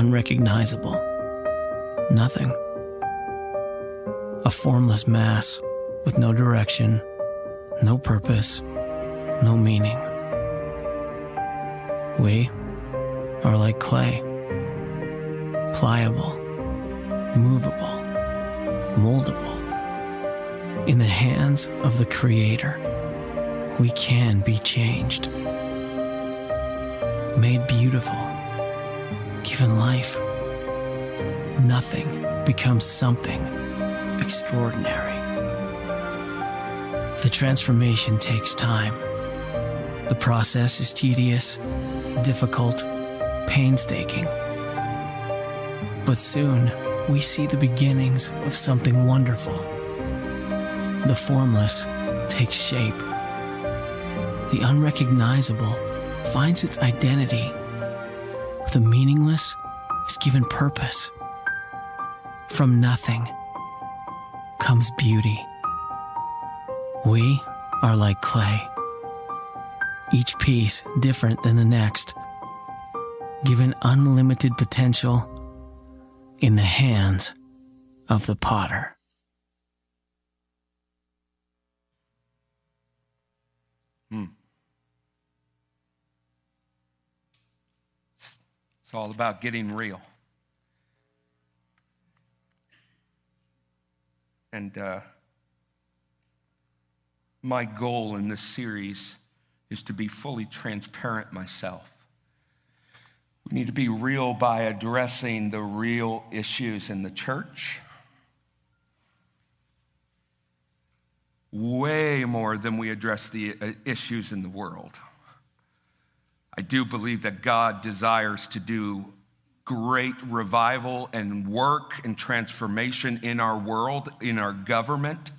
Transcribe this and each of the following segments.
unrecognizable, nothing. A formless mass with no direction, no purpose, no meaning. We are like clay, pliable, movable, moldable. In the hands of the Creator, we can be changed made beautiful, given life. Nothing becomes something extraordinary. The transformation takes time. The process is tedious, difficult, painstaking. But soon, we see the beginnings of something wonderful. The formless takes shape. The unrecognizable finds its identity. The meaningless is given purpose. From nothing comes beauty. We are like clay, each piece different than the next, given unlimited potential in the hands of the potter. It's all about getting real. And uh, my goal in this series is to be fully transparent myself. We need to be real by addressing the real issues in the church. Way more than we address the uh, issues in the world. I do believe that God desires to do great revival and work and transformation in our world, in our government,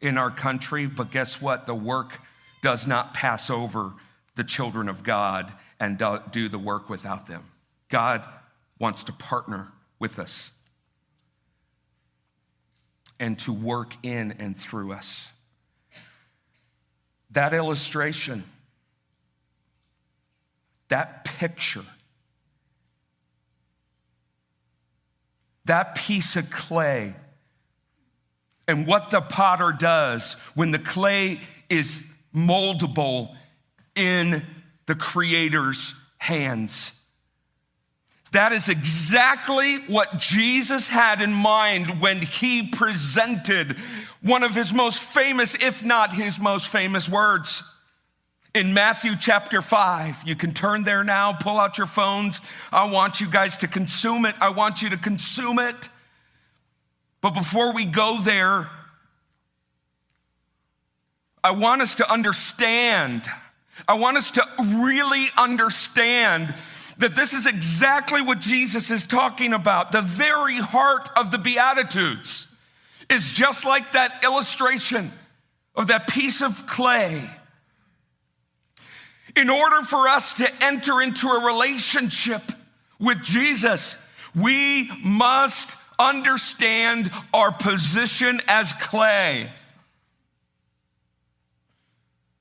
in our country. But guess what? The work does not pass over the children of God and do the work without them. God wants to partner with us and to work in and through us. That illustration that picture, that piece of clay, and what the potter does when the clay is moldable in the Creator's hands. That is exactly what Jesus had in mind when he presented one of his most famous, if not his most famous words in Matthew chapter 5. You can turn there now, pull out your phones. I want you guys to consume it. I want you to consume it. But before we go there, I want us to understand, I want us to really understand that this is exactly what Jesus is talking about. The very heart of the Beatitudes is just like that illustration of that piece of clay in order for us to enter into a relationship with Jesus, we must understand our position as clay.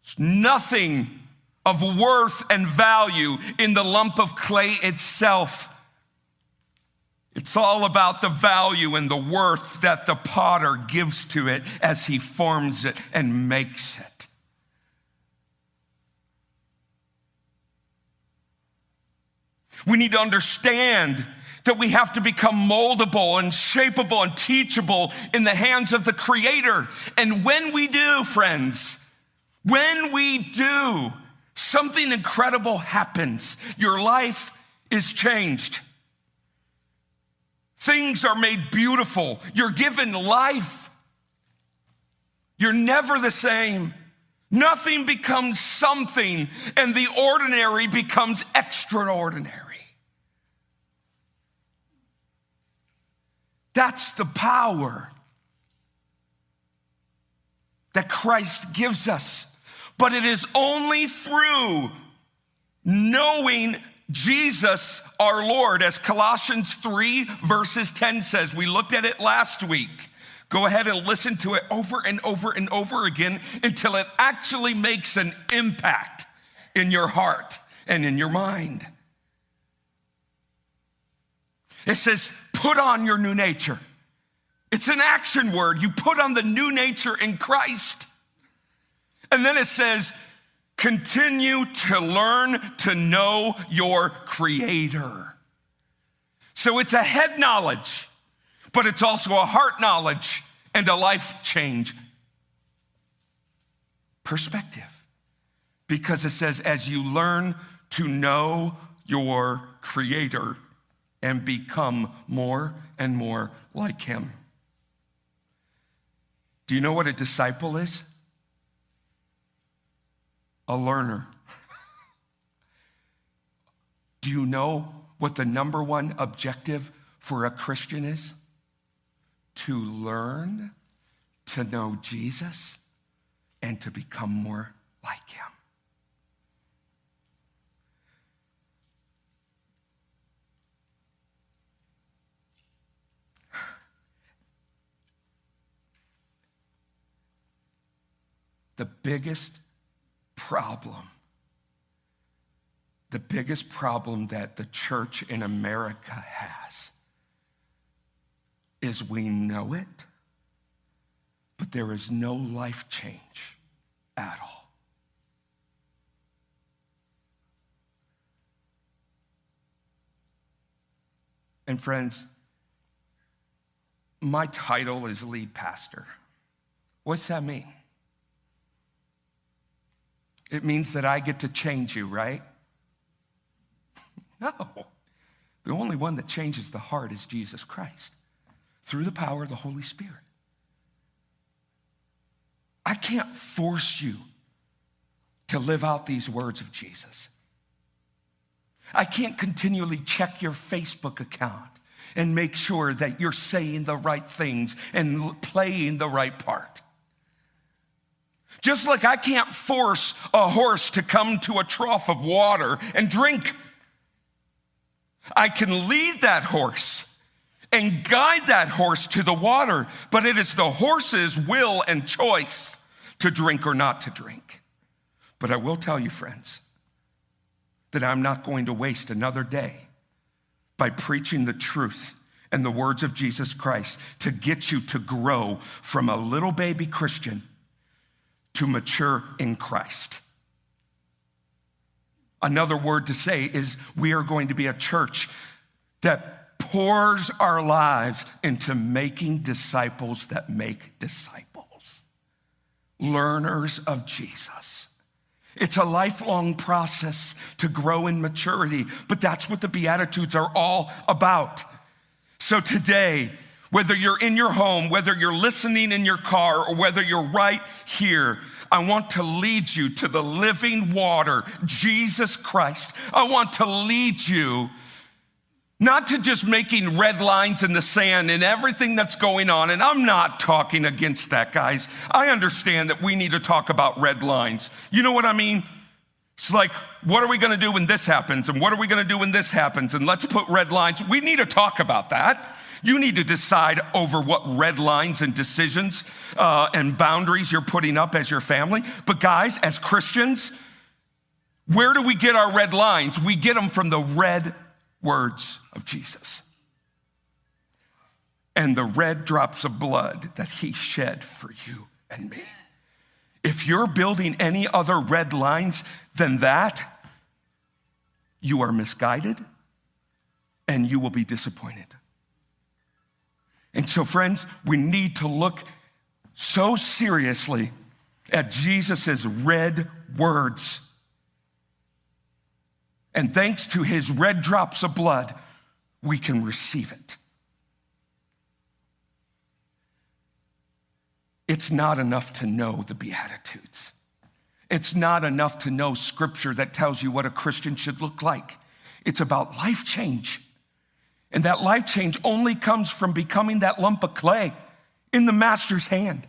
There's nothing of worth and value in the lump of clay itself. It's all about the value and the worth that the potter gives to it as he forms it and makes it. We need to understand that we have to become moldable and shapeable and teachable in the hands of the Creator. And when we do, friends, when we do, something incredible happens. Your life is changed. Things are made beautiful. You're given life. You're never the same. Nothing becomes something, and the ordinary becomes extraordinary. That's the power that Christ gives us. But it is only through knowing Jesus our Lord, as Colossians 3, verses 10 says. We looked at it last week. Go ahead and listen to it over and over and over again until it actually makes an impact in your heart and in your mind. It says, put on your new nature. It's an action word. You put on the new nature in Christ. And then it says, continue to learn to know your Creator. So it's a head knowledge, but it's also a heart knowledge and a life change perspective. Because it says, as you learn to know your Creator and become more and more like Him. Do you know what a disciple is? A learner. Do you know what the number one objective for a Christian is? To learn to know Jesus and to become more like him. The biggest problem, the biggest problem that the church in America has is we know it, but there is no life change at all. And friends, my title is lead pastor. What's that mean? It means that I get to change you, right? No. The only one that changes the heart is Jesus Christ through the power of the Holy Spirit. I can't force you to live out these words of Jesus. I can't continually check your Facebook account and make sure that you're saying the right things and playing the right part. Just like I can't force a horse to come to a trough of water and drink. I can lead that horse and guide that horse to the water, but it is the horse's will and choice to drink or not to drink. But I will tell you, friends, that I'm not going to waste another day by preaching the truth and the words of Jesus Christ to get you to grow from a little baby Christian to mature in Christ. Another word to say is we are going to be a church that pours our lives into making disciples that make disciples, learners of Jesus. It's a lifelong process to grow in maturity, but that's what the Beatitudes are all about. So today, whether you're in your home, whether you're listening in your car, or whether you're right here, I want to lead you to the living water, Jesus Christ. I want to lead you not to just making red lines in the sand and everything that's going on. And I'm not talking against that, guys. I understand that we need to talk about red lines. You know what I mean? It's like, what are we going to do when this happens? And what are we going to do when this happens? And let's put red lines. We need to talk about that. You need to decide over what red lines and decisions uh, and boundaries you're putting up as your family. But, guys, as Christians, where do we get our red lines? We get them from the red words of Jesus and the red drops of blood that he shed for you and me. If you're building any other red lines than that, you are misguided and you will be disappointed. And so, friends, we need to look so seriously at Jesus' red words. And thanks to his red drops of blood, we can receive it. It's not enough to know the Beatitudes. It's not enough to know scripture that tells you what a Christian should look like. It's about life change. And that life change only comes from becoming that lump of clay in the master's hand.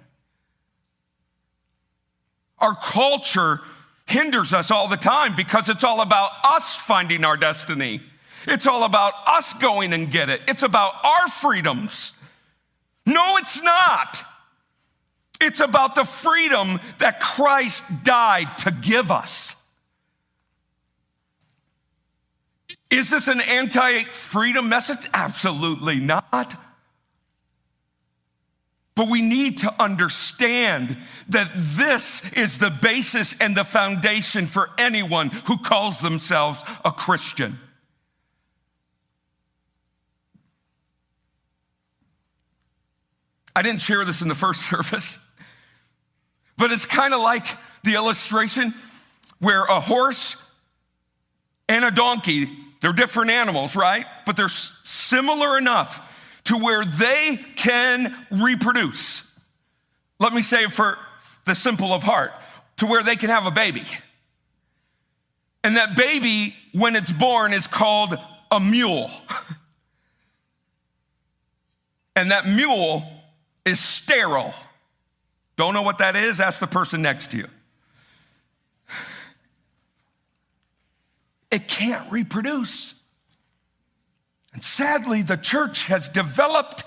Our culture hinders us all the time because it's all about us finding our destiny. It's all about us going and get it. It's about our freedoms. No, it's not. It's about the freedom that Christ died to give us. Is this an anti freedom message? Absolutely not. But we need to understand that this is the basis and the foundation for anyone who calls themselves a Christian. I didn't share this in the first service, but it's kind of like the illustration where a horse and a donkey, they're different animals, right? But they're similar enough to where they can reproduce. Let me say for the simple of heart, to where they can have a baby. And that baby, when it's born, is called a mule. and that mule is sterile. Don't know what that is? Ask the person next to you. It can't reproduce. And sadly, the church has developed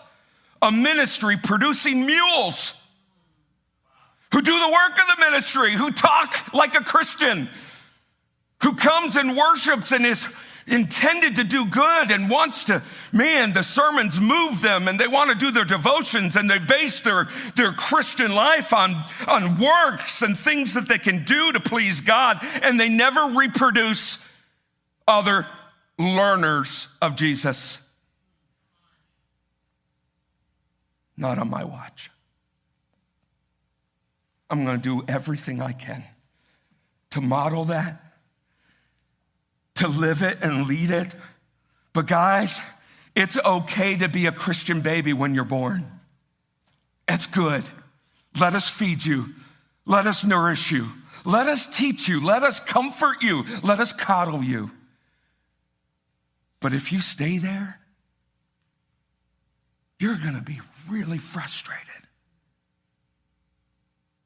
a ministry producing mules who do the work of the ministry, who talk like a Christian, who comes and worships and is intended to do good and wants to, man, the sermons move them and they want to do their devotions and they base their, their Christian life on, on works and things that they can do to please God, and they never reproduce other learners of Jesus. Not on my watch. I'm going to do everything I can to model that, to live it and lead it. But, guys, it's okay to be a Christian baby when you're born. It's good. Let us feed you. Let us nourish you. Let us teach you. Let us comfort you. Let us coddle you. But if you stay there, you're going to be really frustrated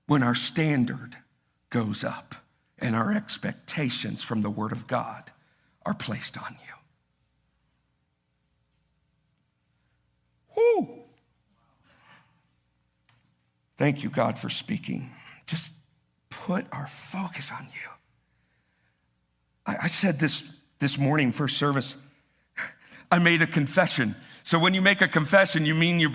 when our standard goes up and our expectations from the Word of God are placed on you. Whoo! Thank you, God, for speaking. Just put our focus on you. I, I said this this morning, first service. I made a confession. So when you make a confession, you mean you're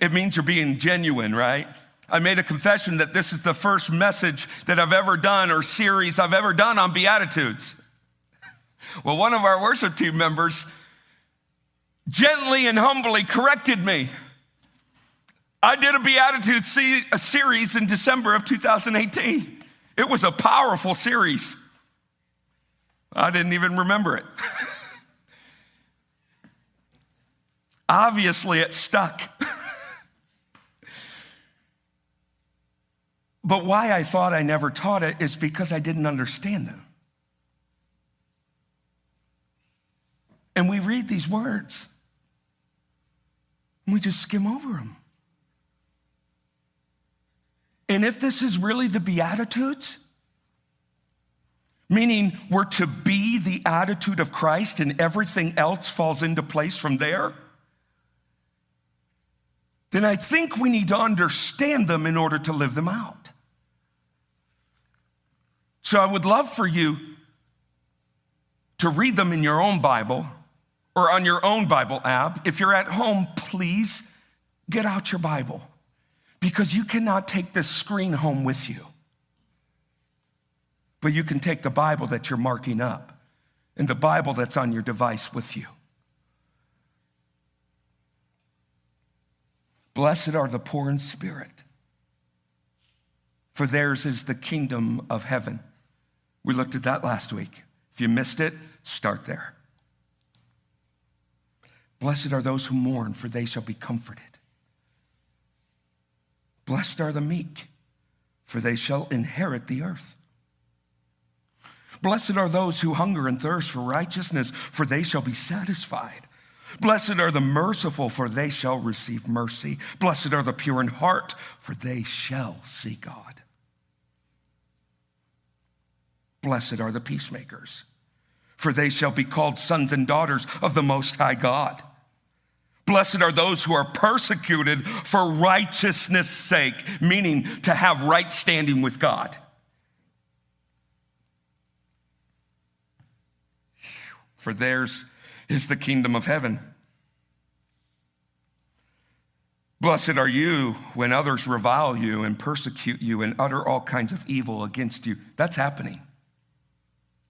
it means you're being genuine, right? I made a confession that this is the first message that I've ever done or series I've ever done on Beatitudes. Well, one of our worship team members gently and humbly corrected me. I did a Beatitudes a series in December of 2018. It was a powerful series. I didn't even remember it. Obviously, it stuck. but why I thought I never taught it is because I didn't understand them. And we read these words, and we just skim over them. And if this is really the Beatitudes, meaning we're to be the attitude of Christ and everything else falls into place from there, then I think we need to understand them in order to live them out. So I would love for you to read them in your own Bible or on your own Bible app. If you're at home, please get out your Bible because you cannot take this screen home with you. But you can take the Bible that you're marking up and the Bible that's on your device with you. Blessed are the poor in spirit, for theirs is the kingdom of heaven. We looked at that last week. If you missed it, start there. Blessed are those who mourn, for they shall be comforted. Blessed are the meek, for they shall inherit the earth. Blessed are those who hunger and thirst for righteousness, for they shall be satisfied. Blessed are the merciful, for they shall receive mercy. Blessed are the pure in heart, for they shall see God. Blessed are the peacemakers, for they shall be called sons and daughters of the Most High God. Blessed are those who are persecuted for righteousness' sake, meaning to have right standing with God. For theirs is the kingdom of heaven. Blessed are you when others revile you and persecute you and utter all kinds of evil against you. That's happening.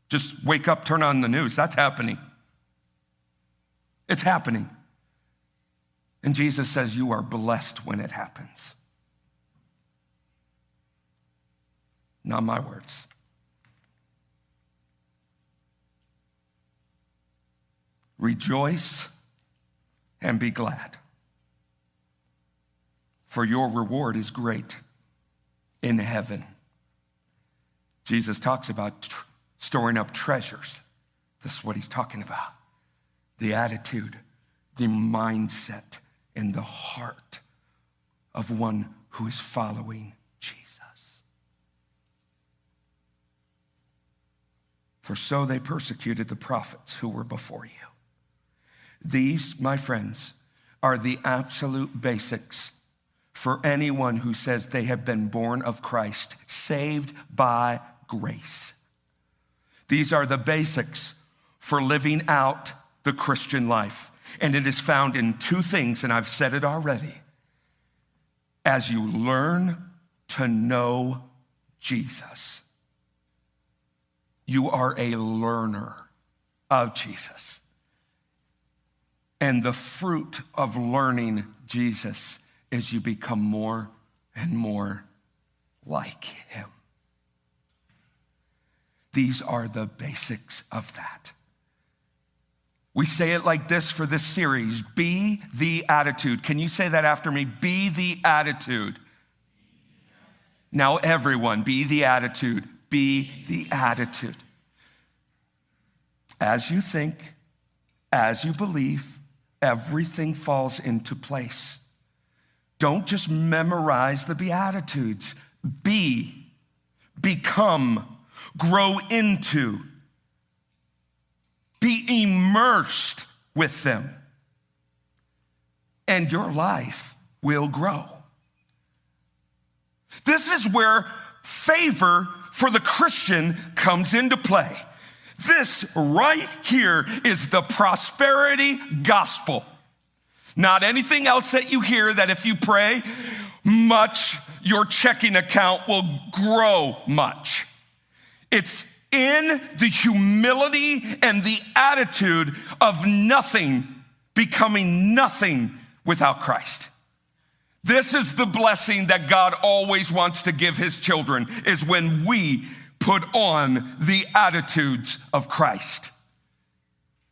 Just wake up, turn on the news. That's happening. It's happening. And Jesus says, You are blessed when it happens. Not my words. Rejoice and be glad, for your reward is great in heaven. Jesus talks about storing up treasures. This is what he's talking about the attitude, the mindset, and the heart of one who is following Jesus. For so they persecuted the prophets who were before you. These, my friends, are the absolute basics for anyone who says they have been born of Christ, saved by grace. These are the basics for living out the Christian life. And it is found in two things, and I've said it already. As you learn to know Jesus, you are a learner of Jesus. And the fruit of learning Jesus is you become more and more like him. These are the basics of that. We say it like this for this series be the attitude. Can you say that after me? Be the attitude. Now, everyone, be the attitude. Be the attitude. As you think, as you believe, everything falls into place. Don't just memorize the Beatitudes. Be, become, grow into, be immersed with them, and your life will grow. This is where favor for the Christian comes into play. This right here is the prosperity gospel. Not anything else that you hear that if you pray much, your checking account will grow much. It's in the humility and the attitude of nothing becoming nothing without Christ. This is the blessing that God always wants to give his children is when we put on the attitudes of Christ.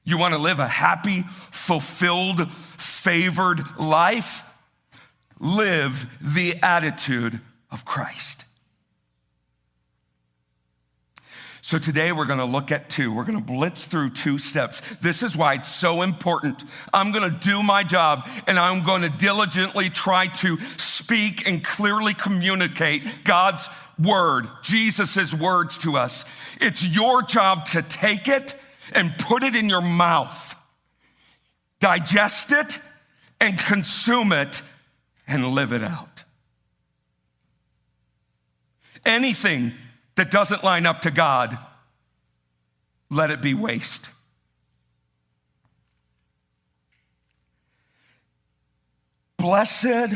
You want to live a happy, fulfilled, favored life? Live the attitude of Christ. So today we're going to look at two. We're going to blitz through two steps. This is why it's so important. I'm going to do my job and I'm going to diligently try to speak and clearly communicate God's word, Jesus' words to us. It's your job to take it and put it in your mouth, digest it and consume it and live it out. Anything that doesn't line up to God, let it be waste. Blessed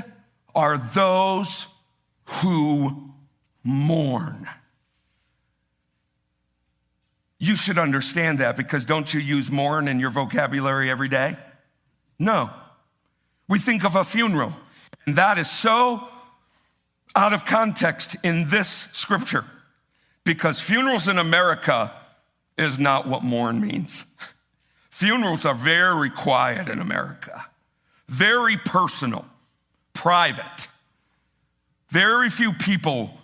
are those who mourn. You should understand that because don't you use mourn in your vocabulary every day? No. We think of a funeral, and that is so out of context in this scripture because funerals in America is not what mourn means. Funerals are very quiet in America, very personal, private. Very few people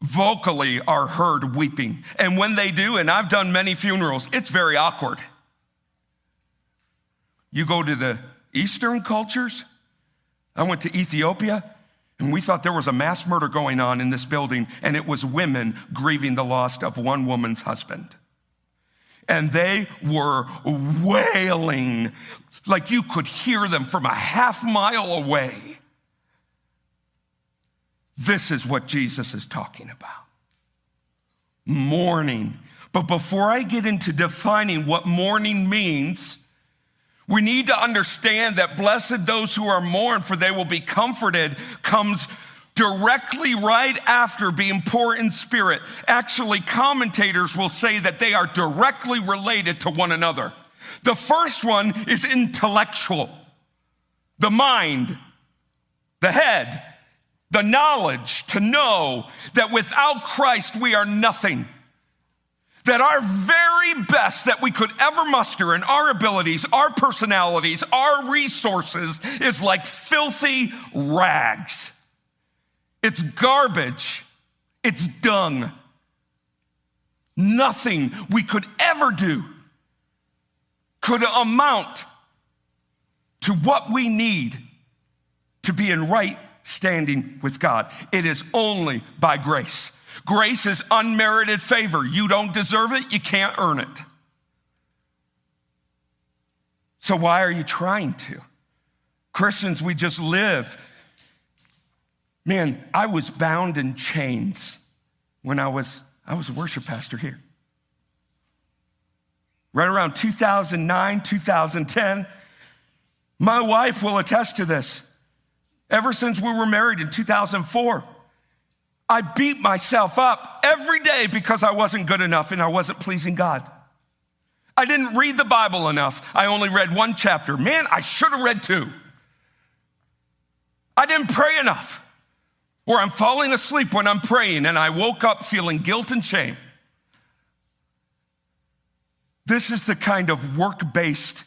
vocally are heard weeping. And when they do, and I've done many funerals, it's very awkward. You go to the Eastern cultures. I went to Ethiopia and we thought there was a mass murder going on in this building, and it was women grieving the loss of one woman's husband. And they were wailing like you could hear them from a half mile away. This is what Jesus is talking about mourning. But before I get into defining what mourning means, we need to understand that blessed those who are mourned, for they will be comforted, comes directly right after being poor in spirit. Actually, commentators will say that they are directly related to one another. The first one is intellectual, the mind, the head, the knowledge to know that without Christ we are nothing that our very best that we could ever muster in our abilities, our personalities, our resources is like filthy rags. It's garbage. It's dung. Nothing we could ever do could amount to what we need to be in right standing with God. It is only by grace. Grace is unmerited favor. You don't deserve it, you can't earn it. So, why are you trying to? Christians, we just live. Man, I was bound in chains when I was, I was a worship pastor here. Right around 2009, 2010, my wife will attest to this. Ever since we were married in 2004, I beat myself up every day because I wasn't good enough and I wasn't pleasing God. I didn't read the Bible enough. I only read one chapter. Man, I should have read two. I didn't pray enough. Or I'm falling asleep when I'm praying and I woke up feeling guilt and shame. This is the kind of work based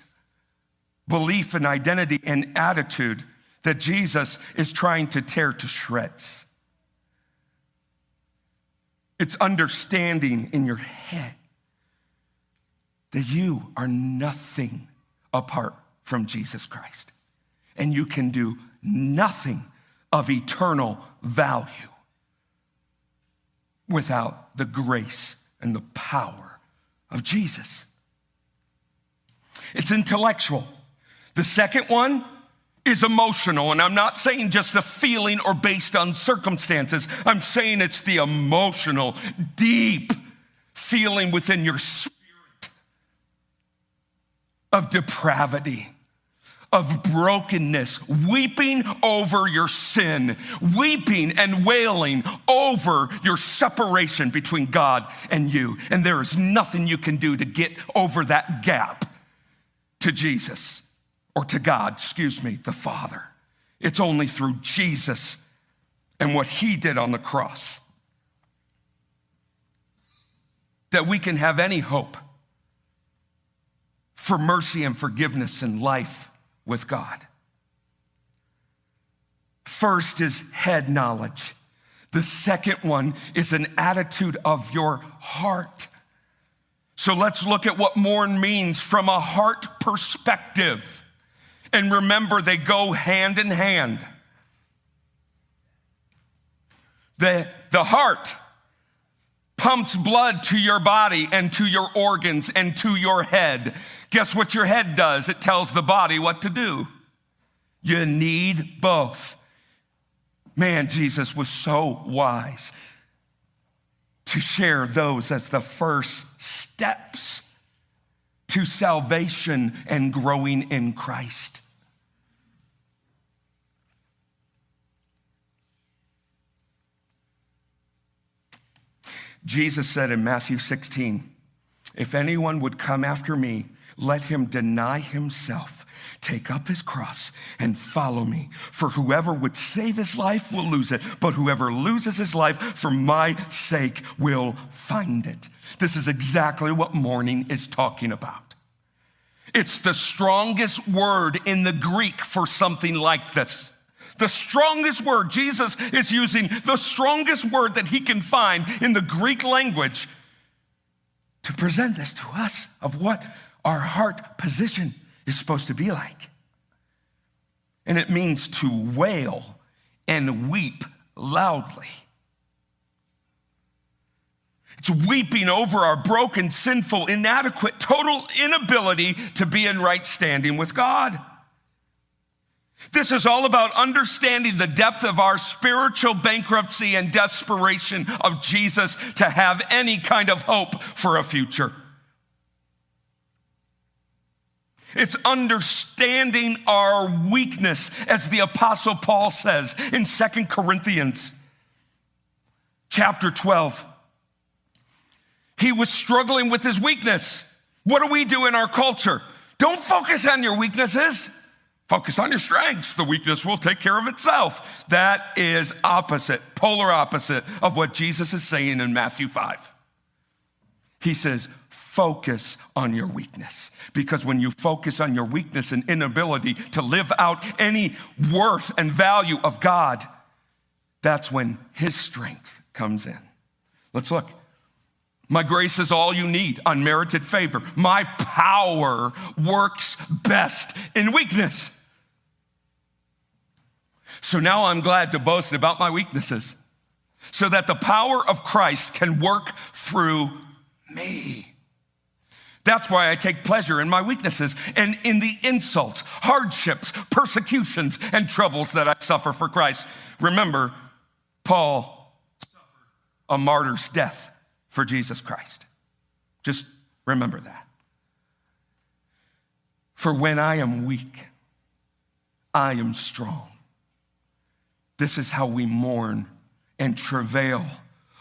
belief and identity and attitude that Jesus is trying to tear to shreds. It's understanding in your head that you are nothing apart from Jesus Christ. And you can do nothing of eternal value without the grace and the power of Jesus. It's intellectual. The second one is emotional. And I'm not saying just a feeling or based on circumstances. I'm saying it's the emotional, deep feeling within your spirit of depravity, of brokenness, weeping over your sin, weeping and wailing over your separation between God and you. And there is nothing you can do to get over that gap to Jesus or to God, excuse me, the Father. It's only through Jesus and what he did on the cross that we can have any hope for mercy and forgiveness and life with God. First is head knowledge. The second one is an attitude of your heart. So let's look at what mourn means from a heart perspective. And remember, they go hand in hand. The, the heart pumps blood to your body and to your organs and to your head. Guess what your head does? It tells the body what to do. You need both. Man, Jesus was so wise to share those as the first steps to salvation and growing in Christ. Jesus said in Matthew 16, If anyone would come after me, let him deny himself, take up his cross, and follow me. For whoever would save his life will lose it, but whoever loses his life for my sake will find it. This is exactly what mourning is talking about. It's the strongest word in the Greek for something like this. The strongest word, Jesus is using the strongest word that he can find in the Greek language to present this to us of what our heart position is supposed to be like. And it means to wail and weep loudly. It's weeping over our broken, sinful, inadequate, total inability to be in right standing with God. This is all about understanding the depth of our spiritual bankruptcy and desperation of Jesus to have any kind of hope for a future. It's understanding our weakness, as the Apostle Paul says in Second Corinthians chapter 12. He was struggling with his weakness. What do we do in our culture? Don't focus on your weaknesses. Focus on your strengths. The weakness will take care of itself. That is opposite, polar opposite of what Jesus is saying in Matthew 5. He says, focus on your weakness. Because when you focus on your weakness and inability to live out any worth and value of God, that's when His strength comes in. Let's look. My grace is all you need, unmerited favor. My power works best in weakness. So now I'm glad to boast about my weaknesses so that the power of Christ can work through me. That's why I take pleasure in my weaknesses and in the insults, hardships, persecutions, and troubles that I suffer for Christ. Remember, Paul suffered a martyr's death for Jesus Christ. Just remember that. For when I am weak, I am strong. This is how we mourn and travail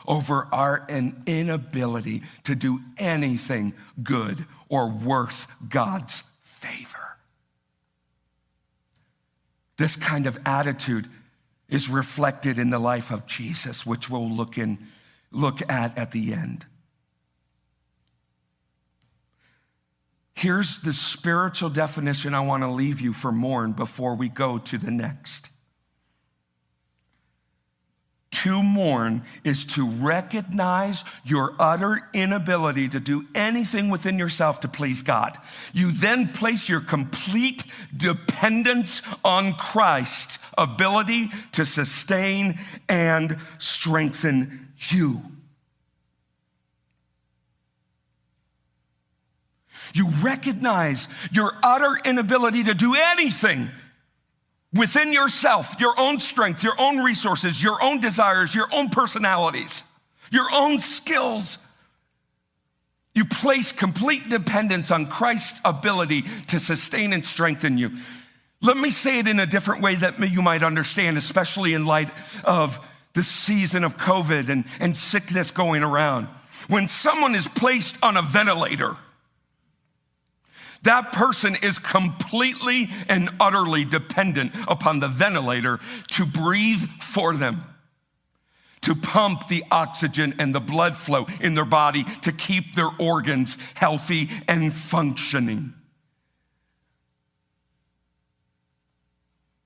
over our inability to do anything good or worth God's favor. This kind of attitude is reflected in the life of Jesus, which we'll look in look at at the end. Here's the spiritual definition I want to leave you for mourn before we go to the next. To mourn is to recognize your utter inability to do anything within yourself to please God. You then place your complete dependence on Christ's ability to sustain and strengthen you. You recognize your utter inability to do anything within yourself, your own strength, your own resources, your own desires, your own personalities, your own skills. You place complete dependence on Christ's ability to sustain and strengthen you. Let me say it in a different way that you might understand, especially in light of the season of COVID and, and sickness going around. When someone is placed on a ventilator, that person is completely and utterly dependent upon the ventilator to breathe for them, to pump the oxygen and the blood flow in their body to keep their organs healthy and functioning.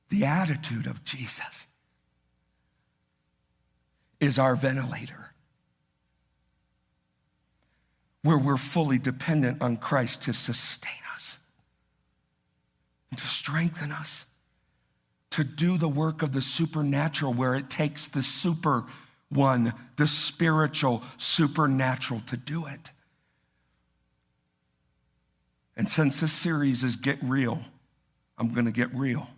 The attitude of Jesus is our ventilator, where we're fully dependent on Christ to sustain us, and to strengthen us, to do the work of the supernatural, where it takes the super one, the spiritual, supernatural, to do it. And since this series is Get Real, I'm going to get real.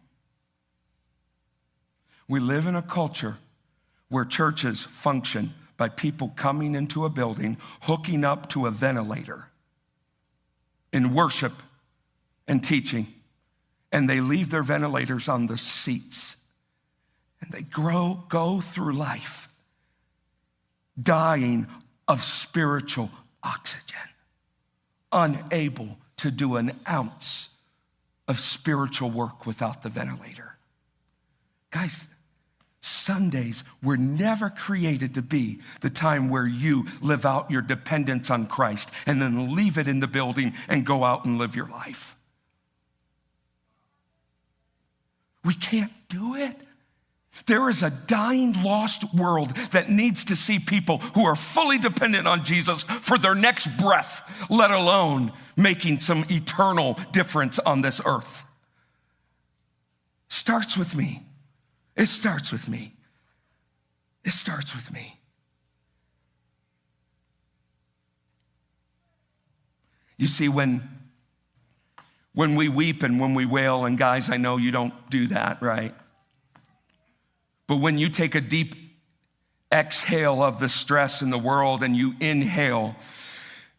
We live in a culture where churches function by people coming into a building, hooking up to a ventilator in worship and teaching, and they leave their ventilators on the seats. And they grow, go through life dying of spiritual oxygen, unable to do an ounce of spiritual work without the ventilator. Guys, Sundays were never created to be the time where you live out your dependence on Christ and then leave it in the building and go out and live your life. We can't do it. There is a dying, lost world that needs to see people who are fully dependent on Jesus for their next breath, let alone making some eternal difference on this earth. Starts with me. It starts with me. It starts with me. You see, when, when we weep and when we wail, and guys, I know you don't do that, right? But when you take a deep exhale of the stress in the world and you inhale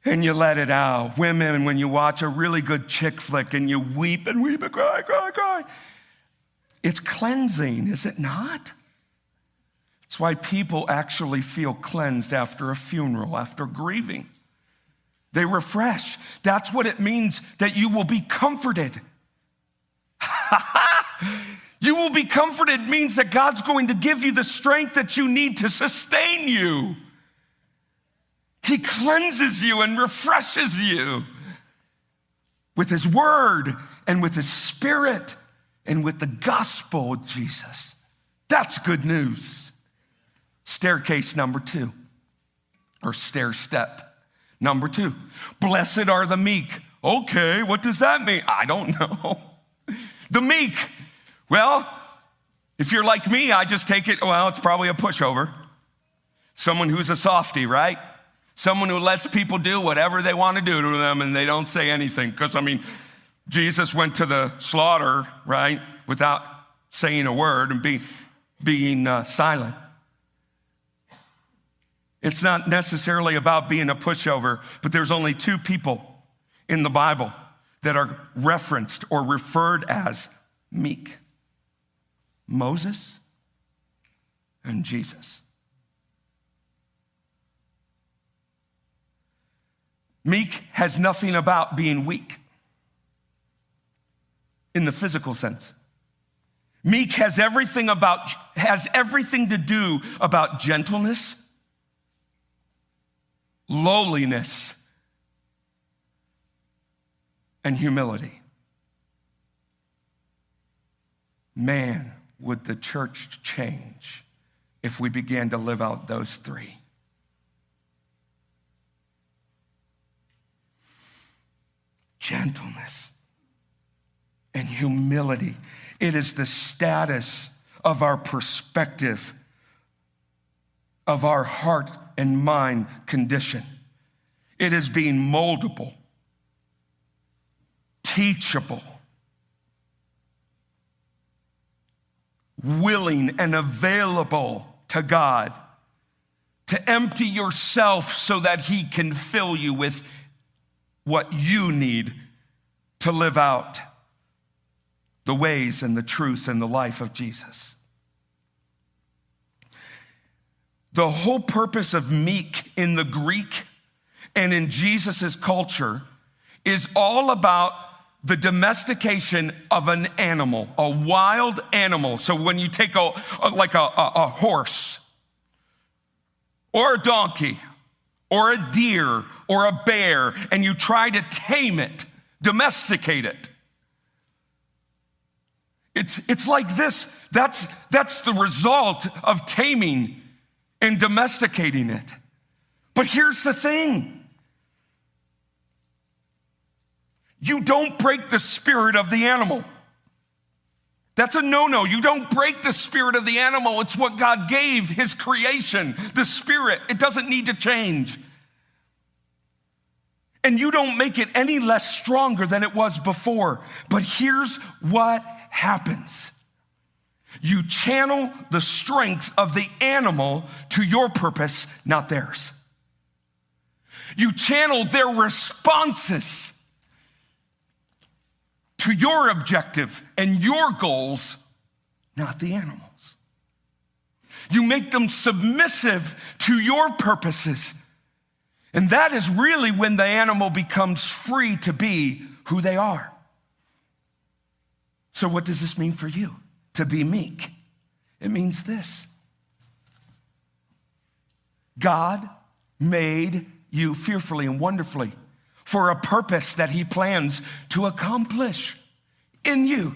and you let it out, women, when you watch a really good chick flick and you weep and weep and cry, cry, cry, it's cleansing, is it not? It's why people actually feel cleansed after a funeral, after grieving. They refresh. That's what it means that you will be comforted. You will be comforted means that God's going to give you the strength that you need to sustain you. He cleanses you and refreshes you with His Word and with His Spirit and with the gospel of Jesus. That's good news. Staircase number two, or stair step number two. Blessed are the meek. Okay, what does that mean? I don't know. The meek well, if you're like me, I just take it, well, it's probably a pushover. Someone who's a softy, right? Someone who lets people do whatever they want to do to them and they don't say anything. Because, I mean, Jesus went to the slaughter, right, without saying a word and be, being uh, silent. It's not necessarily about being a pushover, but there's only two people in the Bible that are referenced or referred as meek. Moses and Jesus. Meek has nothing about being weak in the physical sense. Meek has everything about has everything to do about gentleness, lowliness, and humility. Man, would the church change if we began to live out those three? Gentleness and humility. It is the status of our perspective, of our heart and mind condition. It is being moldable, teachable willing and available to God to empty yourself so that He can fill you with what you need to live out the ways and the truth and the life of Jesus. The whole purpose of meek in the Greek and in Jesus' culture is all about the domestication of an animal, a wild animal. So when you take a, like a, a, a horse or a donkey or a deer or a bear and you try to tame it, domesticate it. It's, it's like this. That's, that's the result of taming and domesticating it. But here's the thing You don't break the spirit of the animal. That's a no no. You don't break the spirit of the animal. It's what God gave his creation, the spirit. It doesn't need to change. And you don't make it any less stronger than it was before. But here's what happens you channel the strength of the animal to your purpose, not theirs. You channel their responses to your objective and your goals, not the animals. You make them submissive to your purposes. And that is really when the animal becomes free to be who they are. So, what does this mean for you? To be meek. It means this God made you fearfully and wonderfully for a purpose that he plans to accomplish in you.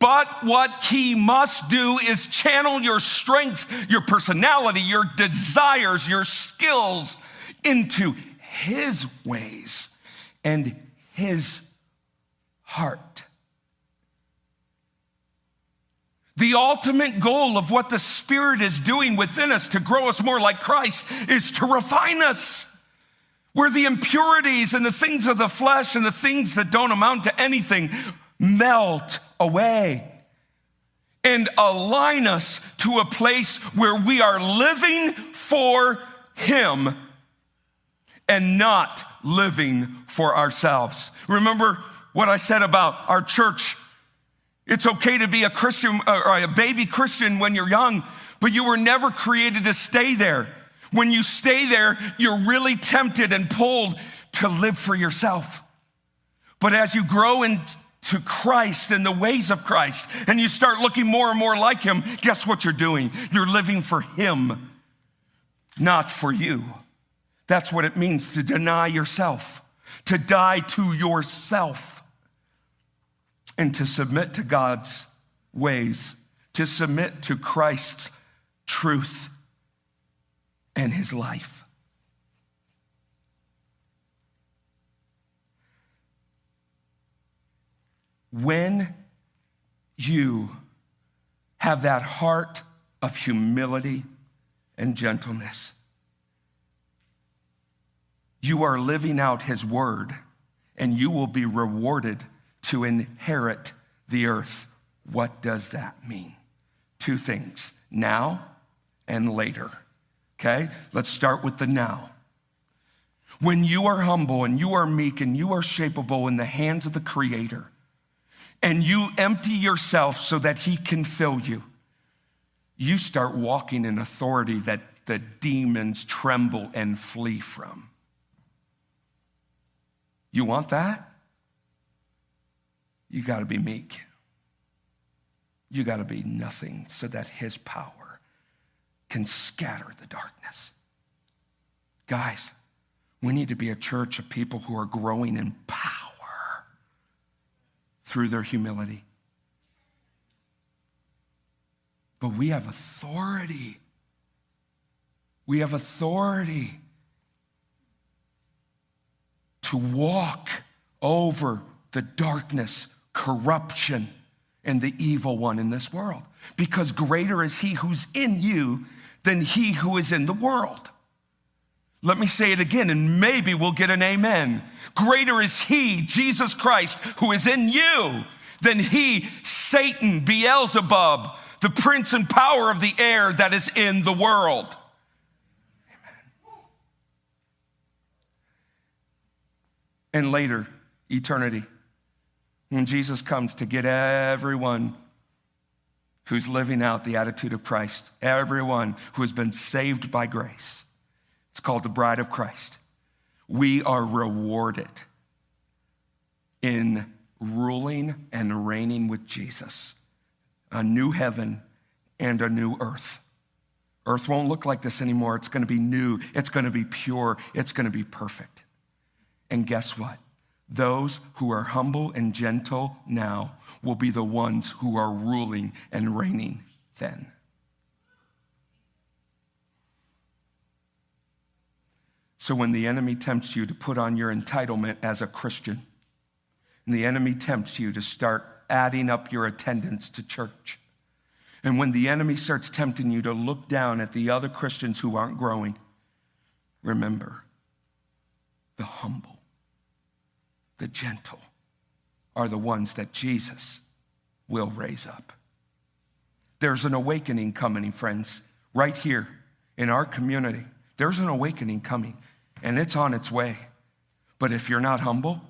But what he must do is channel your strengths, your personality, your desires, your skills into his ways and his heart. The ultimate goal of what the Spirit is doing within us to grow us more like Christ is to refine us. Where the impurities and the things of the flesh and the things that don't amount to anything melt away and align us to a place where we are living for Him and not living for ourselves. Remember what I said about our church it's okay to be a Christian uh, or a baby Christian when you're young, but you were never created to stay there. When you stay there, you're really tempted and pulled to live for yourself. But as you grow into Christ and the ways of Christ, and you start looking more and more like Him, guess what you're doing? You're living for Him, not for you. That's what it means to deny yourself, to die to yourself and to submit to God's ways, to submit to Christ's truth and his life. When you have that heart of humility and gentleness, you are living out his word and you will be rewarded to inherit the earth. What does that mean? Two things now and later. Okay, let's start with the now. When you are humble and you are meek and you are shapeable in the hands of the Creator, and you empty yourself so that He can fill you, you start walking in authority that the demons tremble and flee from. You want that? You got to be meek. You got to be nothing so that his power can scatter the darkness. Guys, we need to be a church of people who are growing in power through their humility. But we have authority. We have authority to walk over the darkness corruption, and the evil one in this world. Because greater is he who's in you than he who is in the world. Let me say it again, and maybe we'll get an amen. Greater is he, Jesus Christ, who is in you than he, Satan, Beelzebub, the prince and power of the air that is in the world. And later, eternity when Jesus comes to get everyone who's living out the attitude of Christ, everyone who has been saved by grace. It's called the bride of Christ. We are rewarded in ruling and reigning with Jesus, a new heaven and a new earth. Earth won't look like this anymore. It's going to be new, it's going to be pure, it's going to be perfect. And guess what? Those who are humble and gentle now will be the ones who are ruling and reigning then. So when the enemy tempts you to put on your entitlement as a Christian, and the enemy tempts you to start adding up your attendance to church, and when the enemy starts tempting you to look down at the other Christians who aren't growing, remember the humble the gentle are the ones that Jesus will raise up. There's an awakening coming, friends, right here in our community. There's an awakening coming, and it's on its way. But if you're not humble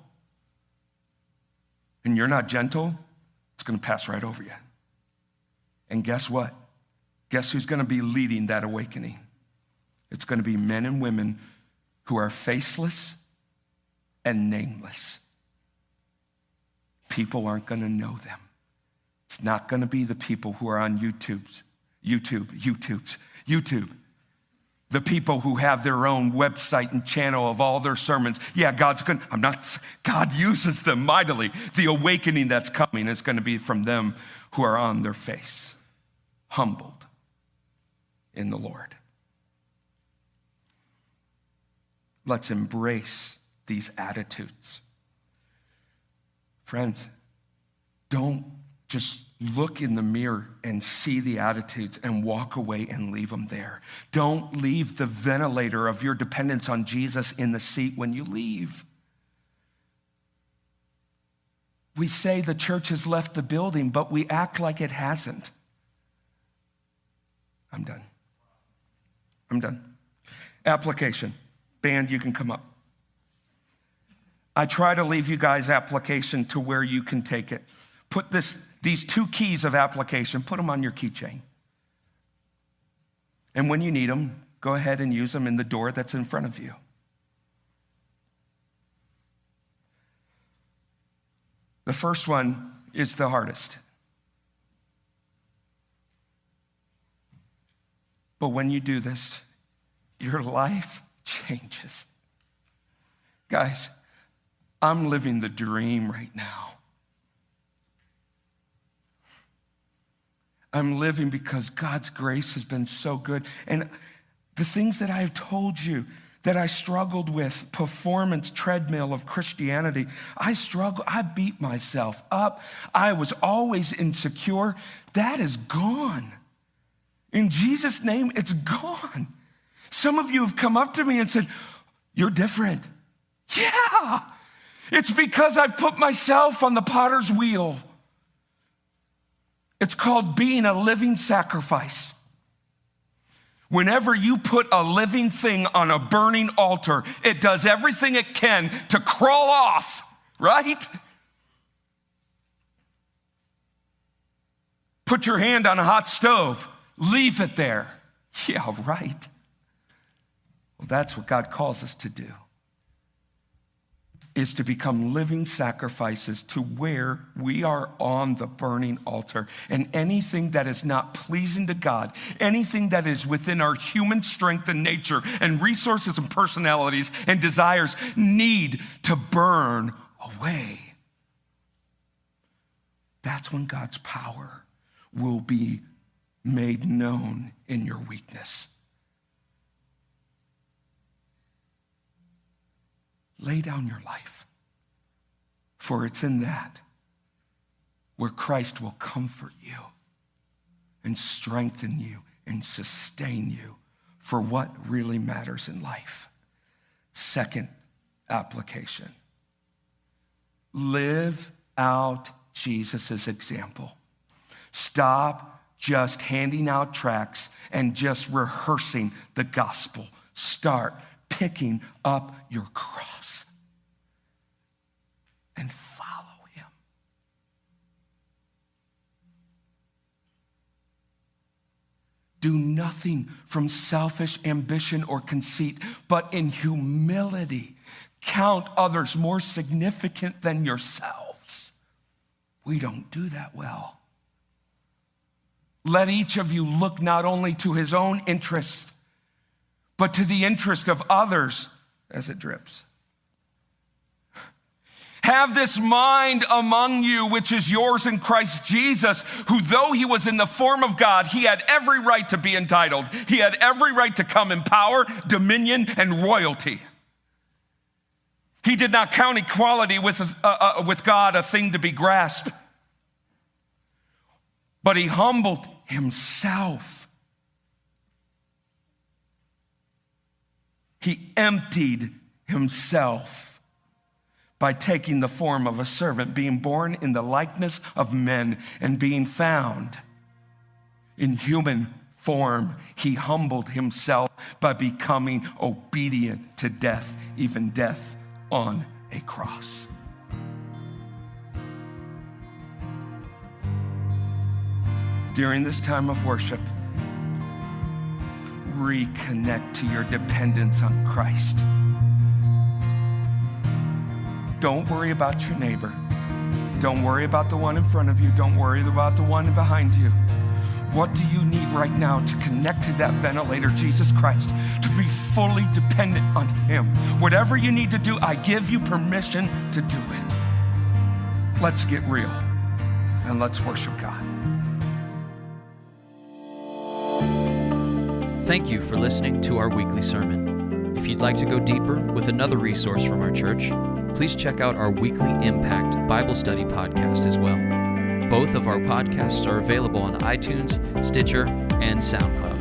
and you're not gentle, it's going to pass right over you. And guess what? Guess who's going to be leading that awakening? It's going to be men and women who are faceless and nameless. People aren't going to know them. It's not going to be the people who are on YouTube's, YouTube, YouTube's, YouTube. the people who have their own website and channel of all their sermons. Yeah, God's going to, I'm not, God uses them mightily. The awakening that's coming is going to be from them who are on their face, humbled in the Lord. Let's embrace these attitudes. Friends, don't just look in the mirror and see the attitudes and walk away and leave them there. Don't leave the ventilator of your dependence on Jesus in the seat when you leave. We say the church has left the building, but we act like it hasn't. I'm done. I'm done. Application. Band, you can come up. I try to leave you guys application to where you can take it. Put this these two keys of application, put them on your keychain. And when you need them, go ahead and use them in the door that's in front of you. The first one is the hardest. But when you do this, your life changes. Guys, I'm living the dream right now. I'm living because God's grace has been so good. And the things that I've told you that I struggled with, performance treadmill of Christianity, I struggled, I beat myself up. I was always insecure. That is gone. In Jesus' name, it's gone. Some of you have come up to me and said, You're different. Yeah, it's because I've put myself on the potter's wheel. It's called being a living sacrifice. Whenever you put a living thing on a burning altar, it does everything it can to crawl off, right? Put your hand on a hot stove, leave it there. Yeah, right. Well, that's what God calls us to do is to become living sacrifices to where we are on the burning altar. And anything that is not pleasing to God, anything that is within our human strength and nature and resources and personalities and desires need to burn away. That's when God's power will be made known in your weakness. Lay down your life, for it's in that where Christ will comfort you and strengthen you and sustain you for what really matters in life. Second application live out Jesus' example. Stop just handing out tracts and just rehearsing the gospel. Start picking up your cross and follow him. Do nothing from selfish ambition or conceit, but in humility count others more significant than yourselves. We don't do that well. Let each of you look not only to his own interest, but to the interest of others as it drips. Have this mind among you, which is yours in Christ Jesus, who, though he was in the form of God, he had every right to be entitled. He had every right to come in power, dominion, and royalty. He did not count equality with, uh, uh, with God a thing to be grasped, but he humbled himself He emptied himself by taking the form of a servant, being born in the likeness of men, and being found in human form. He humbled himself by becoming obedient to death, even death on a cross. During this time of worship, reconnect to your dependence on Christ. Don't worry about your neighbor. Don't worry about the one in front of you. Don't worry about the one behind you. What do you need right now to connect to that ventilator, Jesus Christ, to be fully dependent on Him? Whatever you need to do, I give you permission to do it. Let's get real and let's worship God. Thank you for listening to our weekly sermon. If you'd like to go deeper with another resource from our church, please check out our weekly Impact Bible Study podcast as well. Both of our podcasts are available on iTunes, Stitcher, and SoundCloud.